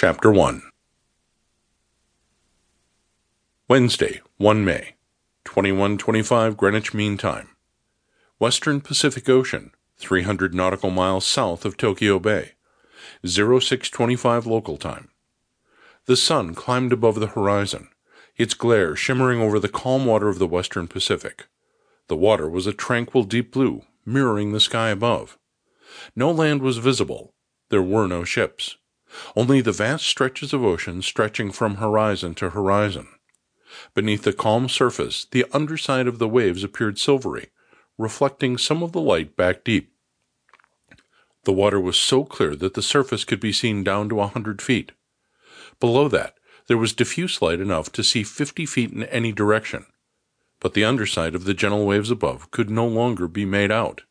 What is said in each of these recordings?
Chapter 1 Wednesday, 1 May, 2125 Greenwich Mean Time. Western Pacific Ocean, 300 nautical miles south of Tokyo Bay. 0625 local time. The sun climbed above the horizon, its glare shimmering over the calm water of the western Pacific. The water was a tranquil deep blue, mirroring the sky above. No land was visible. There were no ships. Only the vast stretches of ocean stretching from horizon to horizon. Beneath the calm surface, the underside of the waves appeared silvery, reflecting some of the light back deep. The water was so clear that the surface could be seen down to a hundred feet. Below that, there was diffuse light enough to see fifty feet in any direction, but the underside of the gentle waves above could no longer be made out.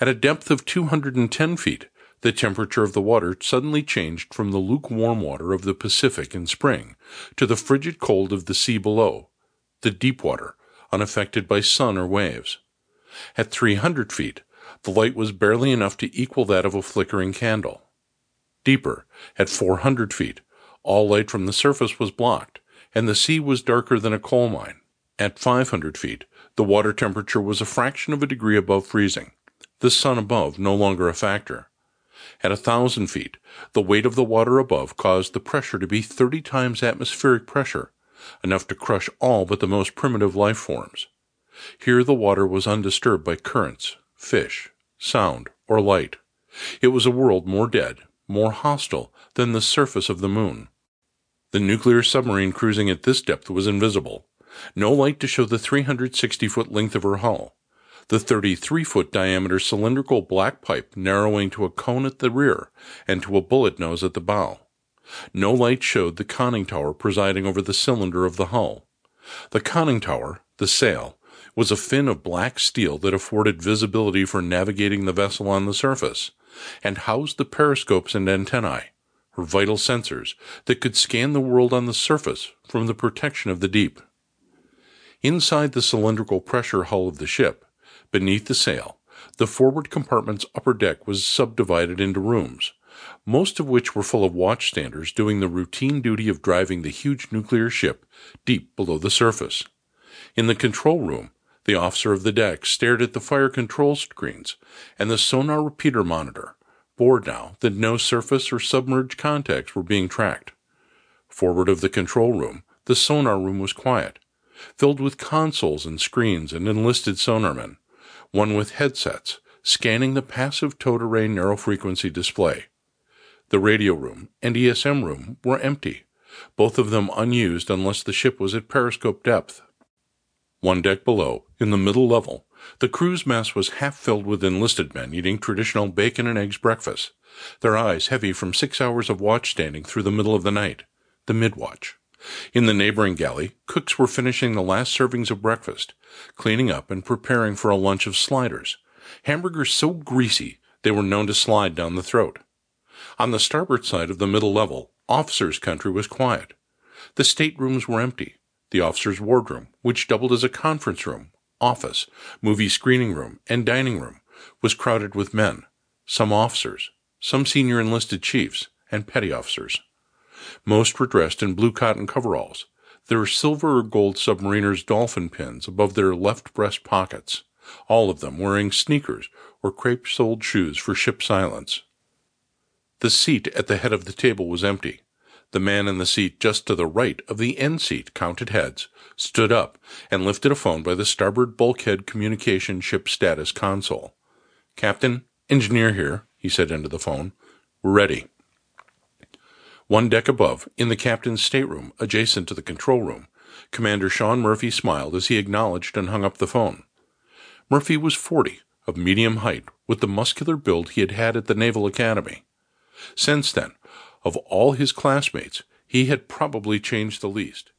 At a depth of 210 feet, the temperature of the water suddenly changed from the lukewarm water of the Pacific in spring to the frigid cold of the sea below, the deep water, unaffected by sun or waves. At 300 feet, the light was barely enough to equal that of a flickering candle. Deeper, at 400 feet, all light from the surface was blocked, and the sea was darker than a coal mine. At 500 feet, the water temperature was a fraction of a degree above freezing, the sun above no longer a factor. At a thousand feet, the weight of the water above caused the pressure to be 30 times atmospheric pressure, enough to crush all but the most primitive life forms. Here the water was undisturbed by currents, fish, sound, or light. It was a world more dead, more hostile than the surface of the moon. The nuclear submarine cruising at this depth was invisible. No light to show the 360 foot length of her hull. The 33 foot diameter cylindrical black pipe narrowing to a cone at the rear and to a bullet nose at the bow. No light showed the conning tower presiding over the cylinder of the hull. The conning tower, the sail, was a fin of black steel that afforded visibility for navigating the vessel on the surface, and housed the periscopes and antennae, her vital sensors, that could scan the world on the surface from the protection of the deep. Inside the cylindrical pressure hull of the ship, beneath the sail, the forward compartment's upper deck was subdivided into rooms, most of which were full of watchstanders doing the routine duty of driving the huge nuclear ship deep below the surface. In the control room, the officer of the deck stared at the fire control screens and the sonar repeater monitor, bored now that no surface or submerged contacts were being tracked. Forward of the control room, the sonar room was quiet, filled with consoles and screens and enlisted sonarmen, one with headsets, scanning the passive towed array narrow frequency display. The radio room and ESM room were empty, both of them unused unless the ship was at periscope depth. One deck below, in the middle level, the crew's mess was half filled with enlisted men eating traditional bacon and eggs breakfast, their eyes heavy from six hours of watch standing through the middle of the night, the midwatch. In the neighboring galley, cooks were finishing the last servings of breakfast, cleaning up and preparing for a lunch of sliders, hamburgers so greasy they were known to slide down the throat. On the starboard side of the middle level, officers' country was quiet. The staterooms were empty. The officers' wardroom, which doubled as a conference room, office, movie screening room, and dining room, was crowded with men, some officers, some senior enlisted chiefs, and petty officers. Most were dressed in blue cotton coveralls, There were silver or gold submariners' dolphin pins above their left breast pockets, all of them wearing sneakers or crepe soled shoes for ship silence. The seat at the head of the table was empty. The man in the seat just to the right of the end seat counted heads, stood up, and lifted a phone by the starboard bulkhead communication ship status console. Captain, engineer here, he said into the phone. We're ready. One deck above, in the captain's stateroom, adjacent to the control room, Commander Sean Murphy smiled as he acknowledged and hung up the phone. Murphy was forty, of medium height, with the muscular build he had had at the Naval Academy. Since then, of all his classmates, he had probably changed the least.